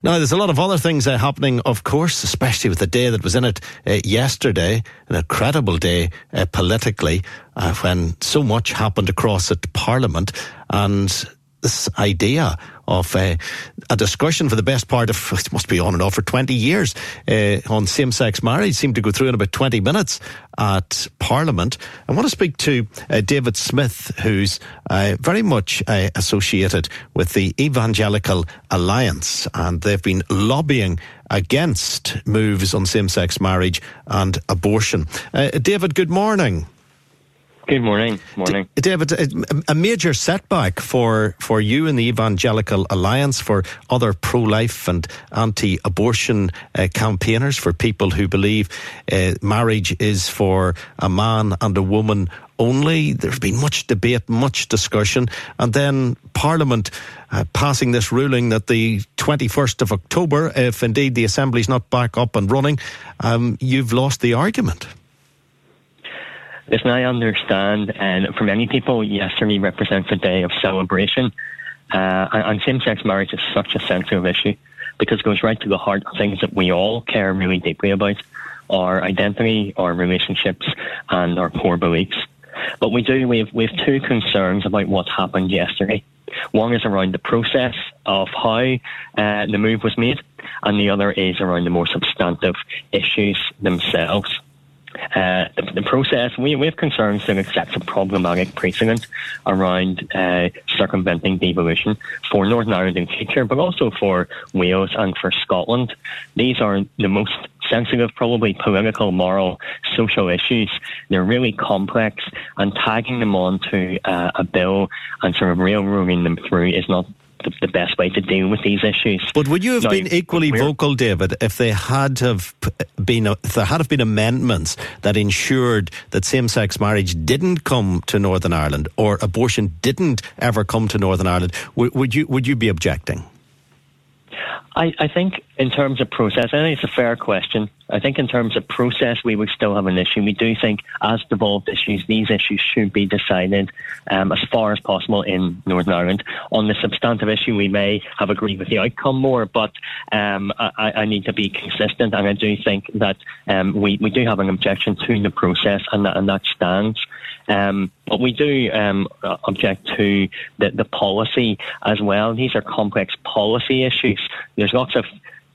Now, there's a lot of other things uh, happening, of course, especially with the day that was in it uh, yesterday, an incredible day uh, politically, uh, when so much happened across at Parliament. And this idea of uh, a discussion for the best part of it must be on and off for 20 years uh, on same-sex marriage seemed to go through in about 20 minutes at Parliament. I want to speak to uh, David Smith, who's uh, very much uh, associated with the Evangelical Alliance, and they've been lobbying against moves on same-sex marriage and abortion. Uh, David, good morning. Good morning. Morning. D- David, a major setback for, for you and the Evangelical Alliance, for other pro life and anti abortion uh, campaigners, for people who believe uh, marriage is for a man and a woman only. There's been much debate, much discussion, and then Parliament uh, passing this ruling that the 21st of October, if indeed the Assembly's not back up and running, um, you've lost the argument. Listen, I understand, and for many people, yesterday represents a day of celebration. Uh, and same-sex marriage is such a sensitive issue because it goes right to the heart of things that we all care really deeply about: our identity, our relationships, and our core beliefs. But we do we have we have two concerns about what happened yesterday. One is around the process of how uh, the move was made, and the other is around the more substantive issues themselves. Uh, the, the, process, we, we have concerns that it sets a problematic precedent around uh, circumventing devolution for Northern Ireland in future, but also for Wales and for Scotland. These are the most sensitive, probably political, moral, social issues. They're really complex, and tagging them onto uh, a bill and sort of railroading them through is not the, the, best way to deal with these issues. But would you have now, been equally vocal, David, if they had have been if there had have been amendments that ensured that same-sex marriage didn't come to Northern Ireland or abortion didn't ever come to Northern Ireland? W- would you would you be objecting? I, I think in terms of process, I think it's a fair question. I think in terms of process, we would still have an issue. We do think, as devolved issues, these issues should be decided um, as far as possible in Northern Ireland. On the substantive issue, we may have agreed with the outcome more, but um, I, I, need to be consistent, and I do think that um, we, we do have an objection to the process, and that, and that stands. Um, but we do um, object to the, the policy as well. These are complex policy issues. There's lots of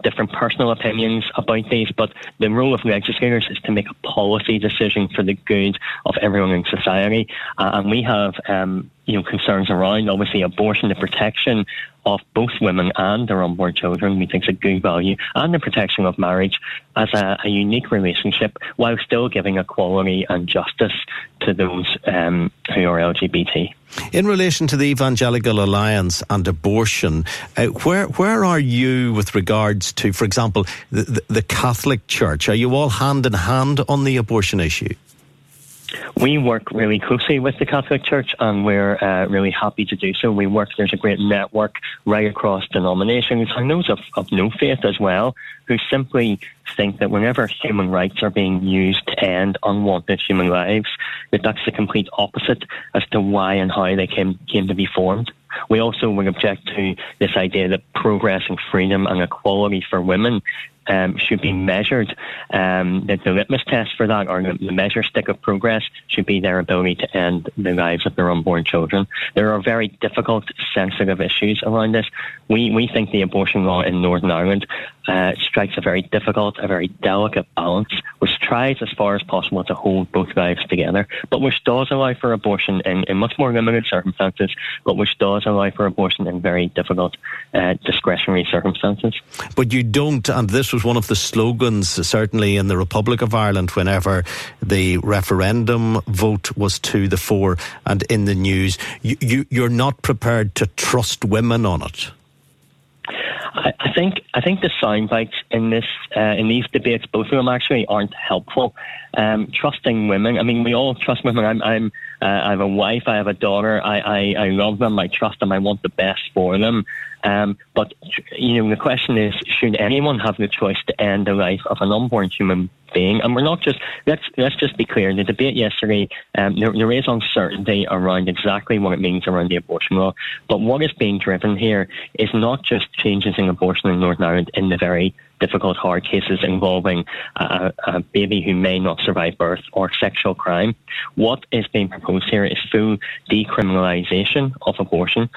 different personal opinions about these, but the role of legislators is to make a policy decision for the good of everyone in society. Uh, and we have, um, you know, concerns around obviously abortion, the protection of both women and their unborn children, we think is a good value, and the protection of marriage as a, a unique relationship while still giving equality and justice to those um, who are LGBT. In relation to the Evangelical Alliance and abortion, uh, where where are you with regards to, for example, the, the, the Catholic Church? Are you all hand in hand on the abortion issue? We work really closely with the Catholic Church and we're uh, really happy to do so. We work, there's a great network right across denominations and those of, of no faith as well who simply think that whenever human rights are being used to end unwanted human lives, that that's the complete opposite as to why and how they came, came to be formed. We also would object to this idea that progress and freedom and equality for women um, should be measured. Um, that the litmus test for that, or the, measure stick of progress, should be their ability to end the lives of their unborn children. There are very difficult, sensitive issues around this. We we think the abortion law in Northern Ireland uh, strikes a very difficult, a very delicate balance, which tries as far as possible to hold both lives together, but which does allow for abortion in, in much more limited circumstances, but which does allow for abortion in very difficult, uh, discretionary circumstances. But you don't, and this was one of the slogans, certainly in the Republic of Ireland, whenever the referendum vote was to the fore and in the news. You, you, you're not prepared to trust women on it. I, think I think the sound bites in this uh, in these debates, both of them actually aren't helpful. Um, trusting women. I mean, we all trust women. I'm, I'm uh, I have a wife. I have a daughter. I, I, I love them. I trust them. I want the best for them. Um, but you know, the question is, should anyone have the choice to end the life of an unborn human being? And we're not just let's let's just be clear. The debate yesterday, um, there, there is uncertainty around exactly what it means around the abortion law. But what is being driven here is not just changes in abortion in Northern Ireland in the very difficult, hard cases involving a, a, baby who may not survive birth or sexual crime. What is being proposed here is full decriminalisation of abortion.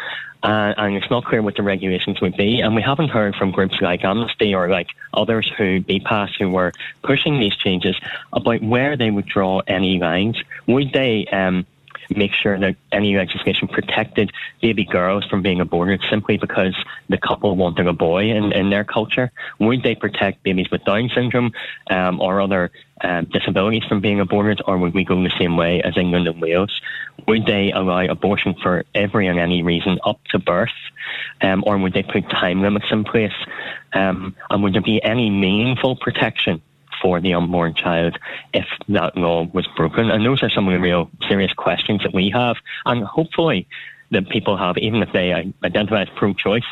Uh, and it's not clear what the regulations would be. And we haven't heard from groups like Amnesty or like others who BPAS who were pushing these changes about where they would draw any lines. Would they um, make sure that any legislation protected baby girls from being aborted simply because the couple wanted a boy in, in their culture? Would they protect babies with Down syndrome um, or other um, disabilities from being aborted, or would we go in the same way as England and Wales? Would they allow abortion for every and any reason up to birth, um, or would they put time limits in place? Um, and would there be any meaningful protection for the unborn child if that law was broken? And those are some of the real serious questions that we have. And hopefully, that people have, even if they identify as pro choice,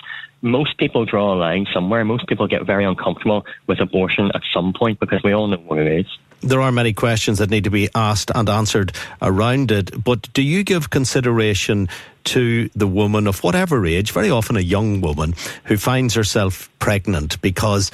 most people draw a line somewhere. Most people get very uncomfortable with abortion at some point because we all know what it is. There are many questions that need to be asked and answered around it, but do you give consideration to the woman of whatever age, very often a young woman, who finds herself pregnant because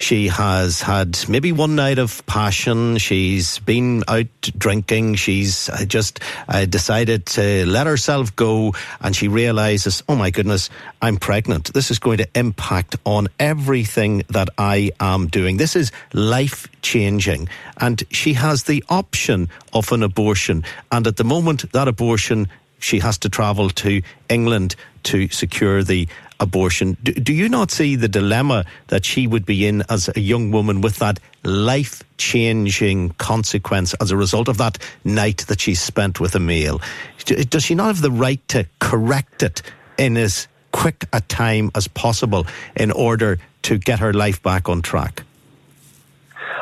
she has had maybe one night of passion. She's been out drinking. She's uh, just uh, decided to let herself go and she realizes, oh my goodness, I'm pregnant. This is going to impact on everything that I am doing. This is life changing. And she has the option of an abortion. And at the moment, that abortion she has to travel to England to secure the abortion. Do, do you not see the dilemma that she would be in as a young woman with that life changing consequence as a result of that night that she spent with a male? Does she not have the right to correct it in as quick a time as possible in order to get her life back on track?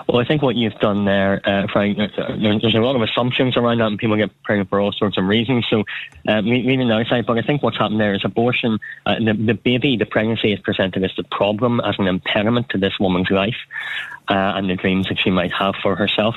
Well, I think what you've done there, uh, Frank, there's a lot of assumptions around that, and people get pregnant for all sorts of reasons. So, uh, meaning the outside, but I think what's happened there is abortion. Uh, the, the baby, the pregnancy is presented as the problem, as an impediment to this woman's life. Uh, and the dreams that she might have for herself.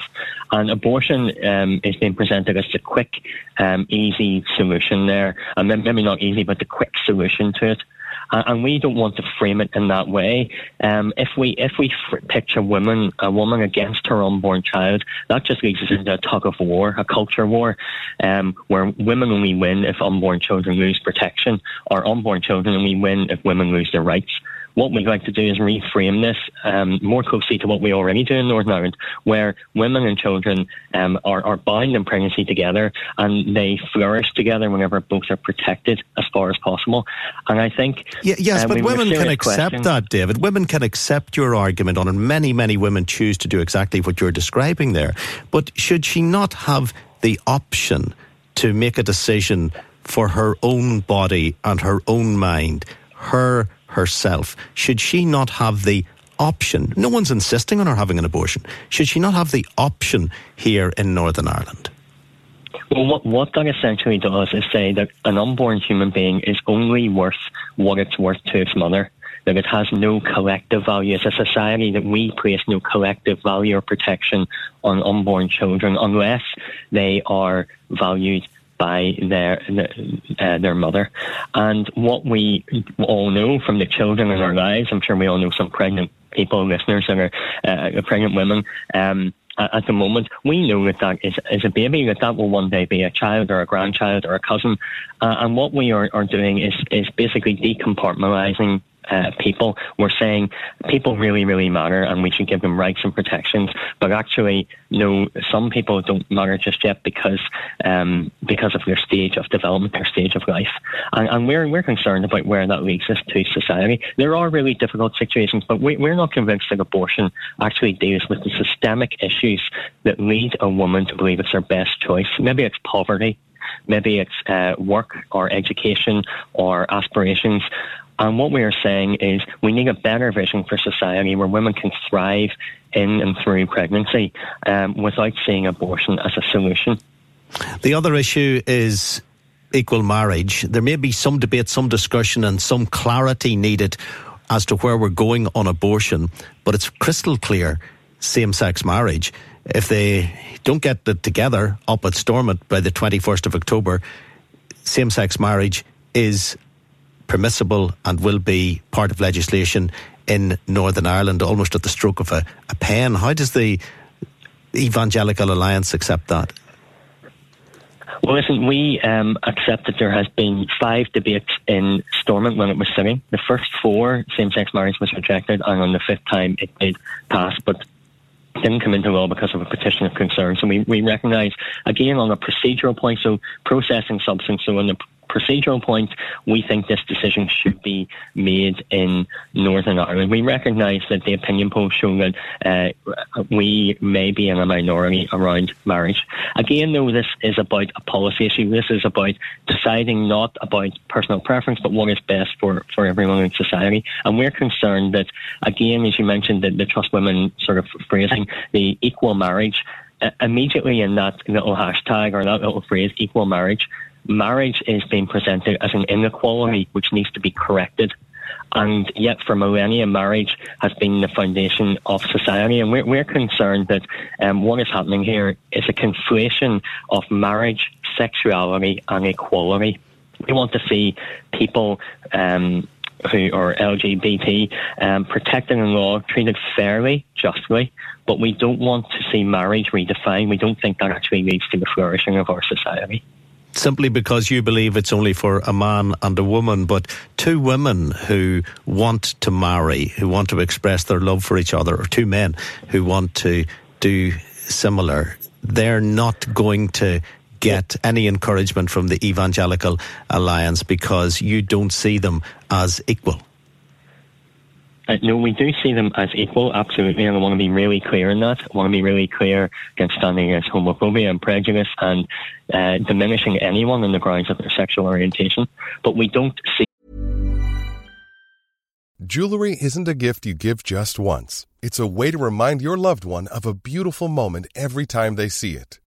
And abortion um, is being presented as the quick, um, easy solution there. And maybe not easy, but the quick solution to it and we don't want to frame it in that way. Um, if we if we picture women a woman against her unborn child, that just leads us into a tug of war, a culture war, um, where women only win if unborn children lose protection, or unborn children only win if women lose their rights what we'd like to do is reframe this um, more closely to what we already do in Northern Ireland, where women and children um, are, are bound in pregnancy together and they flourish together whenever both are protected as far as possible. And I think. Yeah, yes, uh, but women can accept question. that, David. Women can accept your argument on it. Many, many women choose to do exactly what you're describing there. But should she not have the option to make a decision for her own body and her own mind, her herself, should she not have the option? No one's insisting on her having an abortion. Should she not have the option here in Northern Ireland? Well, what, what that essentially does is say that an unborn human being is only worth what it's worth to its mother. That it has no collective value. As a society, that we place no collective value or protection on unborn children unless they are valued by their uh, their mother. And what we all know from the children in our lives, I'm sure we all know some pregnant people, listeners that are uh, pregnant women. Um, at the moment, we know that that is, is a baby, that that will one day be a child or a grandchild or a cousin. Uh, and what we are, are doing is, is basically decompartmentalizing uh, people. We're saying people really, really matter and we should give them rights and protections. But actually, no, some people don't matter just yet because um, because of their stage of development, their stage of life. And, and, we're, we're concerned about where that leads us to society. There are really difficult situations, but we, we're not convinced that abortion actually deals with the systemic issues that lead a woman to believe it's her best choice. Maybe it's poverty. Maybe it's uh, work or education or aspirations. And what we are saying is we need a better vision for society where women can thrive in and through pregnancy um, without seeing abortion as a solution. The other issue is equal marriage. There may be some debate, some discussion, and some clarity needed as to where we're going on abortion, but it's crystal clear same sex marriage. If they don't get it together up at Stormont by the 21st of October, same sex marriage is permissible and will be part of legislation in Northern Ireland almost at the stroke of a, a pen. How does the Evangelical Alliance accept that? Well, listen, we um, accept that there has been five debates in Stormont when it was sitting. The first four, same-sex marriage was rejected, and on the fifth time it did pass, but didn't come into law because of a petition of concern. So we, we recognise, again, on a procedural point, so processing substance, so on the procedural point, we think this decision should be made in Northern Ireland. We recognise that the opinion polls show that uh, we may be in a minority around marriage. Again, though, this is about a policy issue. This is about deciding not about personal preference, but what is best for, for everyone in society. And we're concerned that, again, as you mentioned, the, the Trust Women sort of phrasing, the equal marriage, uh, immediately in that little hashtag or that little phrase, equal marriage, marriage is being presented as an inequality which needs to be corrected. And yet, for millennia, marriage has been the foundation of society. And we're, we're concerned that um, what is happening here is a conflation of marriage, sexuality, and equality. We want to see people um, who are LGBT um, protected in law, treated fairly, justly, but we don't want to see marriage redefined. We don't think that actually leads to the flourishing of our society simply because you believe it's only for a man and a woman, but two women who want to marry, who want to express their love for each other, or two men who want to do similar, they're not going to get any encouragement from the Evangelical Alliance because you don't see them as equal. Uh, no, we do see them as equal, absolutely, and I want to be really clear in that. I want to be really clear against standing against homophobia and prejudice and uh, diminishing anyone on the grounds of their sexual orientation. But we don't see. Jewelry isn't a gift you give just once, it's a way to remind your loved one of a beautiful moment every time they see it.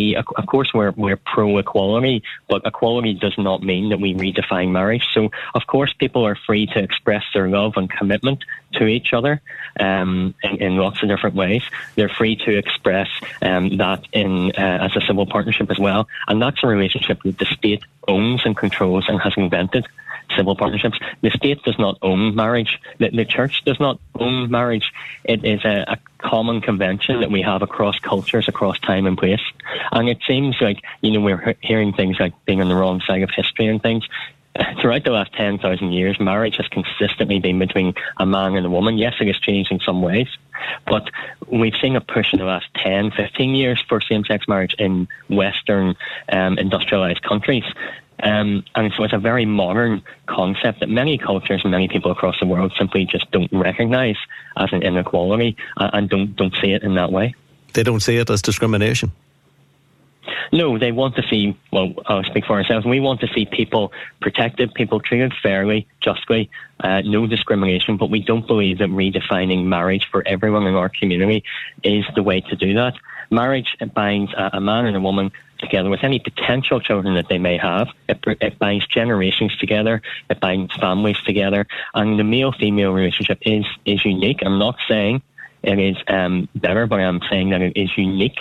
of course, we're, we're pro equality, but equality does not mean that we redefine marriage. So, of course, people are free to express their love and commitment to each other um, in, in, lots of different ways. They're free to express um, that in uh, as a civil partnership as well, and that's a relationship that the state owns and controls and has invented civil partnerships. The state does not own marriage. The, the church does not own marriage. It is a, a, common convention that we have across cultures, across time and place. And it seems like, you know, we're hearing things like being on the wrong side of history and things. Throughout the last 10,000 years, marriage has consistently been between a man and a woman. Yes, it has changed in some ways, but we've seen a push in the last 10, 15 years for same sex marriage in Western um, industrialized countries. Um, and so it's a very modern concept that many cultures and many people across the world simply just don't recognise as an inequality uh, and don't don't see it in that way. They don't see it as discrimination. No, they want to see, well, I'll speak for ourselves. We want to see people protected, people treated fairly, justly, uh, no discrimination, but we don't believe that redefining marriage for everyone in our community is the way to do that. Marriage binds a, a man and a woman together with any potential children that they may have. It, it binds generations together. It binds families together. And the male-female relationship is, is unique. I'm not saying it is um, better, but I'm saying that it is unique.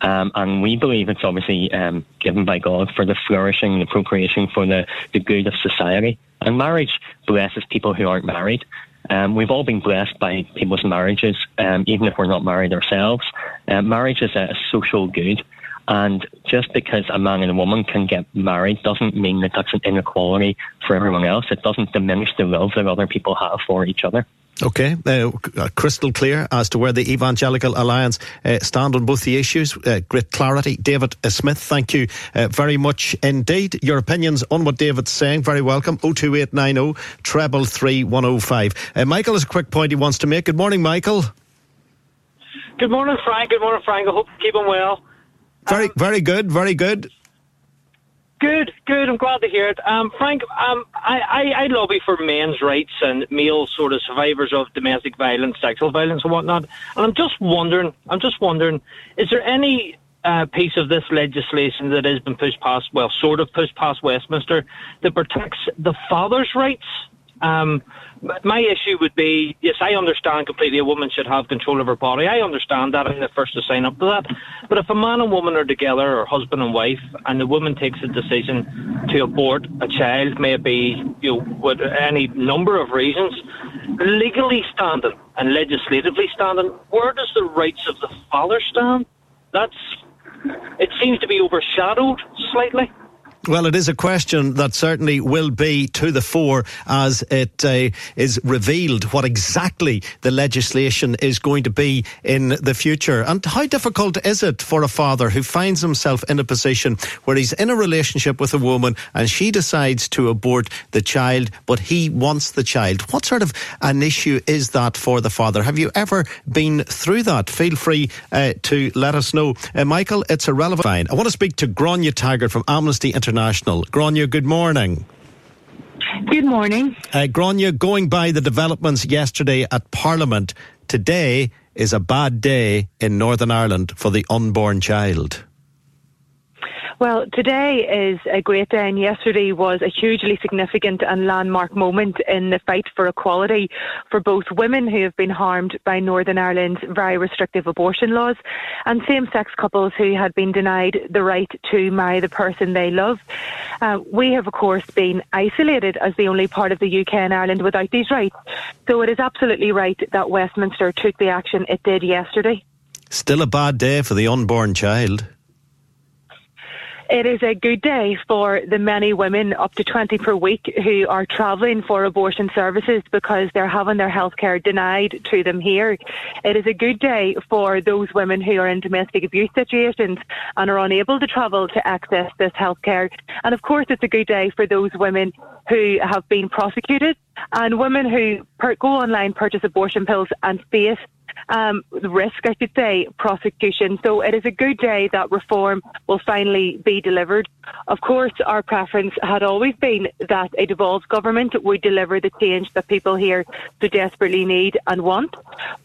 Um, and we believe it's obviously um, given by God for the flourishing, the procreation, for the, the good of society. And marriage blesses people who aren't married. Um, we've all been blessed by people's marriages, um, even if we're not married ourselves. Uh, marriage is a, social good. And just because a man and a woman can get married doesn't mean that that's an inequality for everyone else. It doesn't diminish the love that other people have for each other. Okay, uh, crystal clear as to where the Evangelical Alliance uh, stand on both the issues. Uh, great clarity. David uh, Smith, thank you uh, very much indeed. Your opinions on what David's saying, very welcome. 02890 treble 3105. Uh, Michael has a quick point he wants to make. Good morning, Michael. Good morning, Frank. Good morning, Frank. I hope you keep him well. Very, um, very good, very good. Good, good. I'm glad to hear it. Um, Frank, um, I, I, I lobby for men's rights and male sort of survivors of domestic violence, sexual violence, and whatnot. And I'm just wondering, I'm just wondering, is there any uh, piece of this legislation that has been pushed past, well, sort of pushed past Westminster, that protects the father's rights? Um, my issue would be yes, I understand completely a woman should have control of her body. I understand that. I'm the first to sign up to that. But if a man and woman are together, or husband and wife, and the woman takes a decision to abort a child, may it be you know, with any number of reasons, legally standing and legislatively standing, where does the rights of the father stand? That's it seems to be overshadowed slightly. Well, it is a question that certainly will be to the fore as it uh, is revealed what exactly the legislation is going to be in the future. And how difficult is it for a father who finds himself in a position where he's in a relationship with a woman and she decides to abort the child, but he wants the child? What sort of an issue is that for the father? Have you ever been through that? Feel free uh, to let us know. Uh, Michael, it's a relevant. I want to speak to Grania Taggart from Amnesty International International. Grania, good morning. Good morning. Uh, Grania, going by the developments yesterday at Parliament, today is a bad day in Northern Ireland for the unborn child. Well, today is a great day, and yesterday was a hugely significant and landmark moment in the fight for equality for both women who have been harmed by Northern Ireland's very restrictive abortion laws and same sex couples who had been denied the right to marry the person they love. Uh, we have, of course, been isolated as the only part of the UK and Ireland without these rights. So it is absolutely right that Westminster took the action it did yesterday. Still a bad day for the unborn child. It is a good day for the many women, up to 20 per week, who are travelling for abortion services because they're having their healthcare denied to them here. It is a good day for those women who are in domestic abuse situations and are unable to travel to access this healthcare. And of course, it's a good day for those women who have been prosecuted and women who per- go online, purchase abortion pills and face um, risk, I should say, prosecution. So it is a good day that reform will finally be delivered. Of course, our preference had always been that a devolved government would deliver the change that people here so desperately need and want.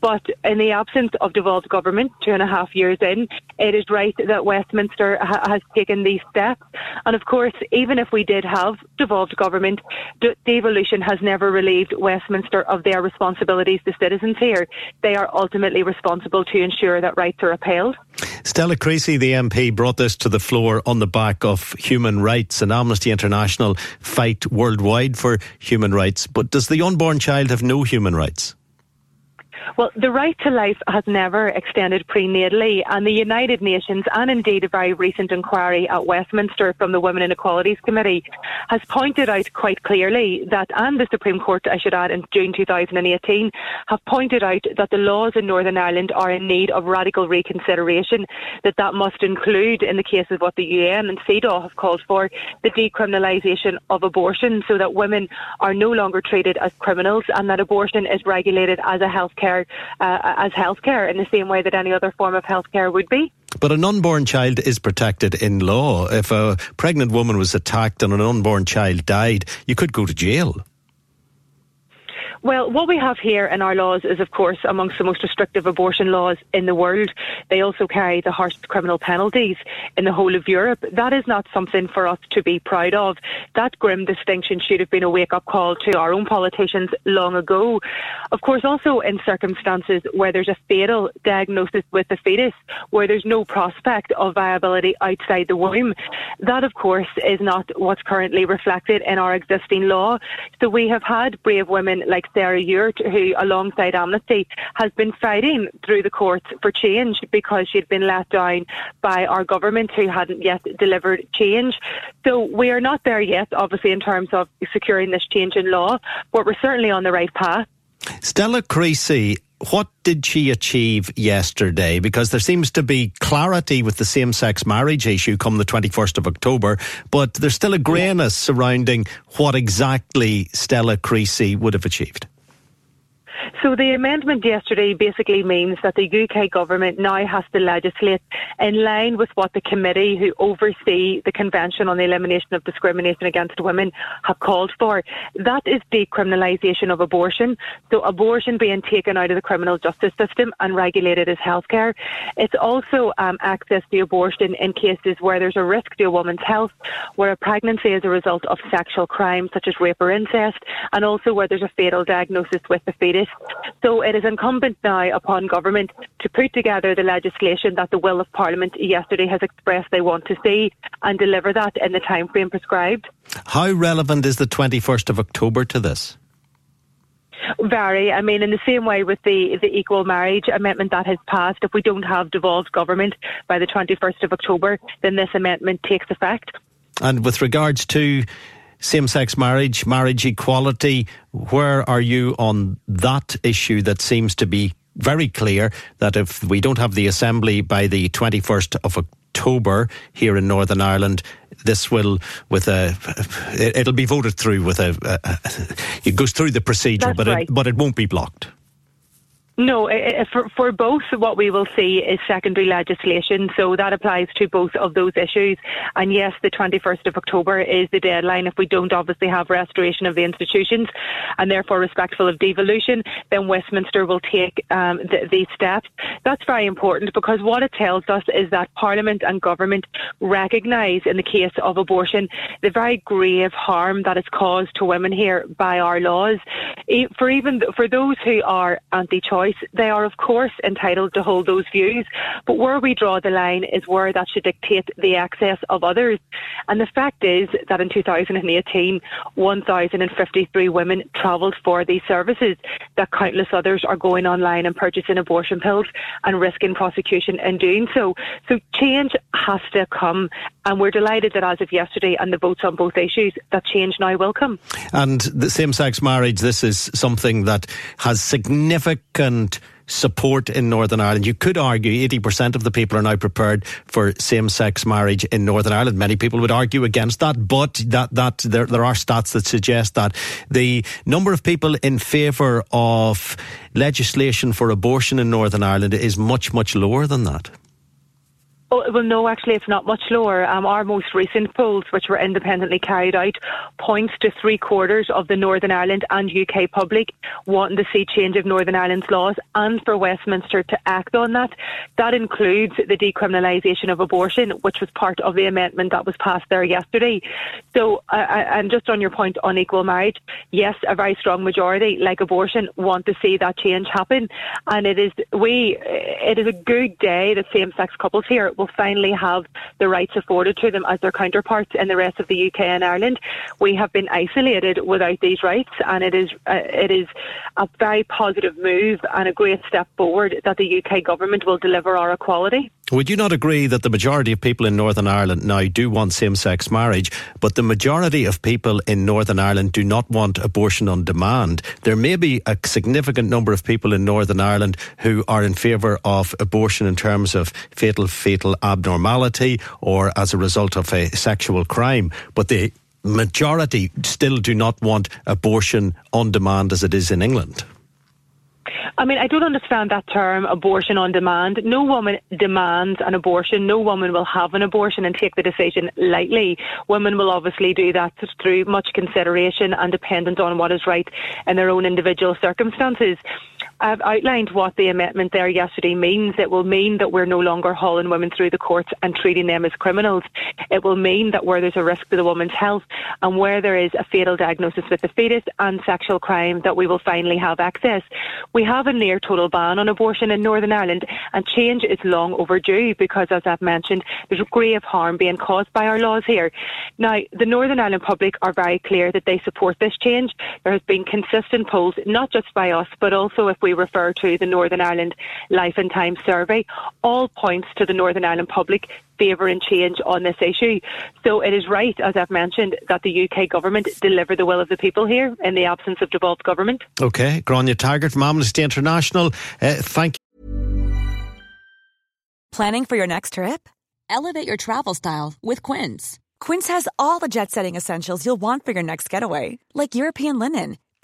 But in the absence of devolved government, two and a half years in, It is right that Westminster ha- has taken these steps. And of course, even if we did have devolved government, de- devolution has never relieved Westminster of their responsibilities to citizens here. They are ultimately responsible to ensure that rights are upheld. Stella Creasy, the MP, brought this to the floor on the back of human rights and Amnesty International fight worldwide for human rights. But does the unborn child have no human rights? Well, the right to life has never extended prenatally, and the United Nations, and indeed a very recent inquiry at Westminster from the Women and Equalities Committee, has pointed out quite clearly that, and the Supreme Court, I should add, in June 2018, have pointed out that the laws in Northern Ireland are in need of radical reconsideration, that that must include, in the case of what the UN and CEDAW have called for, the decriminalisation of abortion so that women are no longer treated as criminals and that abortion is regulated as a healthcare uh, as healthcare in the same way that any other form of healthcare would be. But an unborn child is protected in law. If a pregnant woman was attacked and an unborn child died, you could go to jail. Well, what we have here in our laws is, of course, amongst the most restrictive abortion laws in the world. They also carry the harshest criminal penalties in the whole of Europe. That is not something for us to be proud of. That grim distinction should have been a wake up call to our own politicians long ago. Of course, also in circumstances where there's a fatal diagnosis with the fetus, where there's no prospect of viability outside the womb. That, of course, is not what's currently reflected in our existing law. So we have had brave women like Sarah Ewart, who, alongside Amnesty, has been fighting through the courts for change because she'd been let down by our government who hadn't yet delivered change. So we are not there yet, obviously, in terms of securing this change in law, but we're certainly on the right path. Stella Creasy, what did she achieve yesterday? Because there seems to be clarity with the same sex marriage issue come the 21st of October, but there's still a greyness surrounding what exactly Stella Creasy would have achieved. So the amendment yesterday basically means that the UK government now has to legislate in line with what the committee who oversee the Convention on the Elimination of Discrimination Against Women have called for. That is decriminalisation of abortion. So abortion being taken out of the criminal justice system and regulated as healthcare. It's also um, access to abortion in cases where there's a risk to a woman's health, where a pregnancy is a result of sexual crime such as rape or incest, and also where there's a fatal diagnosis with the fetus. So it is incumbent now upon government to put together the legislation that the will of Parliament yesterday has expressed they want to see and deliver that in the time frame prescribed. How relevant is the 21st of October to this? vary. I mean, in the same way with the, the equal marriage amendment that has passed, if we don't have devolved government by the 21st of October, then this amendment takes effect. And with regards to same sex marriage, marriage equality. Where are you on that issue that seems to be very clear that if we don't have the assembly by the 21st of October here in Northern Ireland, this will with a it'll be voted through with a, a, it goes through the procedure, That's but right. it, but it won't be blocked. No, for, for both, what we will see is secondary legislation. So that applies to both of those issues. And yes, the 21st of October is the deadline. If we don't obviously have restoration of the institutions and therefore respectful of devolution, then Westminster will take um, the, these steps. That's very important because what it tells us is that Parliament and government recognise, in the case of abortion, the very grave harm that is caused to women here by our laws. For even for those who are anti-choice They are, of course, entitled to hold those views. But where we draw the line is where that should dictate the access of others. And the fact is that in 2018, 1,053 women travelled for these services, that countless others are going online and purchasing abortion pills and risking prosecution in doing so. So change has to come. And we're delighted that as of yesterday and the votes on both issues, that change now will come. And the same sex marriage, this is something that has significant support in Northern Ireland. You could argue 80% of the people are now prepared for same-sex marriage in Northern Ireland. Many people would argue against that, but that, that there, there are stats that suggest that the number of people in favour of legislation for abortion in Northern Ireland is much, much lower than that. Oh, well, no, actually, it's not much lower. Um, our most recent polls, which were independently carried out, points to three quarters of the Northern Ireland and UK public wanting to see change of Northern Ireland's laws and for Westminster to act on that. That includes the decriminalisation of abortion, which was part of the amendment that was passed there yesterday. So, uh, and just on your point on equal marriage, yes, a very strong majority, like abortion, want to see that change happen, and it is we. It is a good day that same-sex couples here will finally have the rights afforded to them as their counterparts in the rest of the UK and Ireland. We have been isolated without these rights, and it is uh, it is a very positive move and a great step forward that the UK government will deliver our equality. Would you not agree that the majority of people in Northern Ireland now do want same sex marriage, but the majority of people in Northern Ireland do not want abortion on demand? There may be a significant number of people in Northern Ireland who are in favour of abortion in terms of fatal fetal abnormality or as a result of a sexual crime, but the majority still do not want abortion on demand as it is in England. I mean, I don't understand that term, abortion on demand. No woman demands an abortion. No woman will have an abortion and take the decision lightly. Women will obviously do that through much consideration and dependent on what is right in their own individual circumstances. I've outlined what the amendment there yesterday means. It will mean that we're no longer hauling women through the courts and treating them as criminals. It will mean that where there's a risk to the woman's health and where there is a fatal diagnosis with the fetus and sexual crime, that we will finally have access. We have a near total ban on abortion in Northern Ireland, and change is long overdue because, as I've mentioned, there's grave harm being caused by our laws here. Now, the Northern Ireland public are very clear that they support this change. There has been consistent polls, not just by us, but also if we refer to the Northern Ireland Life and Time survey, all points to the Northern Ireland public favouring change on this issue. So it is right, as I've mentioned, that the UK government deliver the will of the people here in the absence of devolved government. Okay, Grania Taggart from Amnesty International. Uh, thank you. Planning for your next trip? Elevate your travel style with Quince. Quince has all the jet setting essentials you'll want for your next getaway, like European linen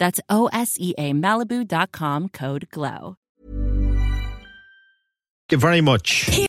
That's O S E A Malibu.com code GLOW. Thank you very much.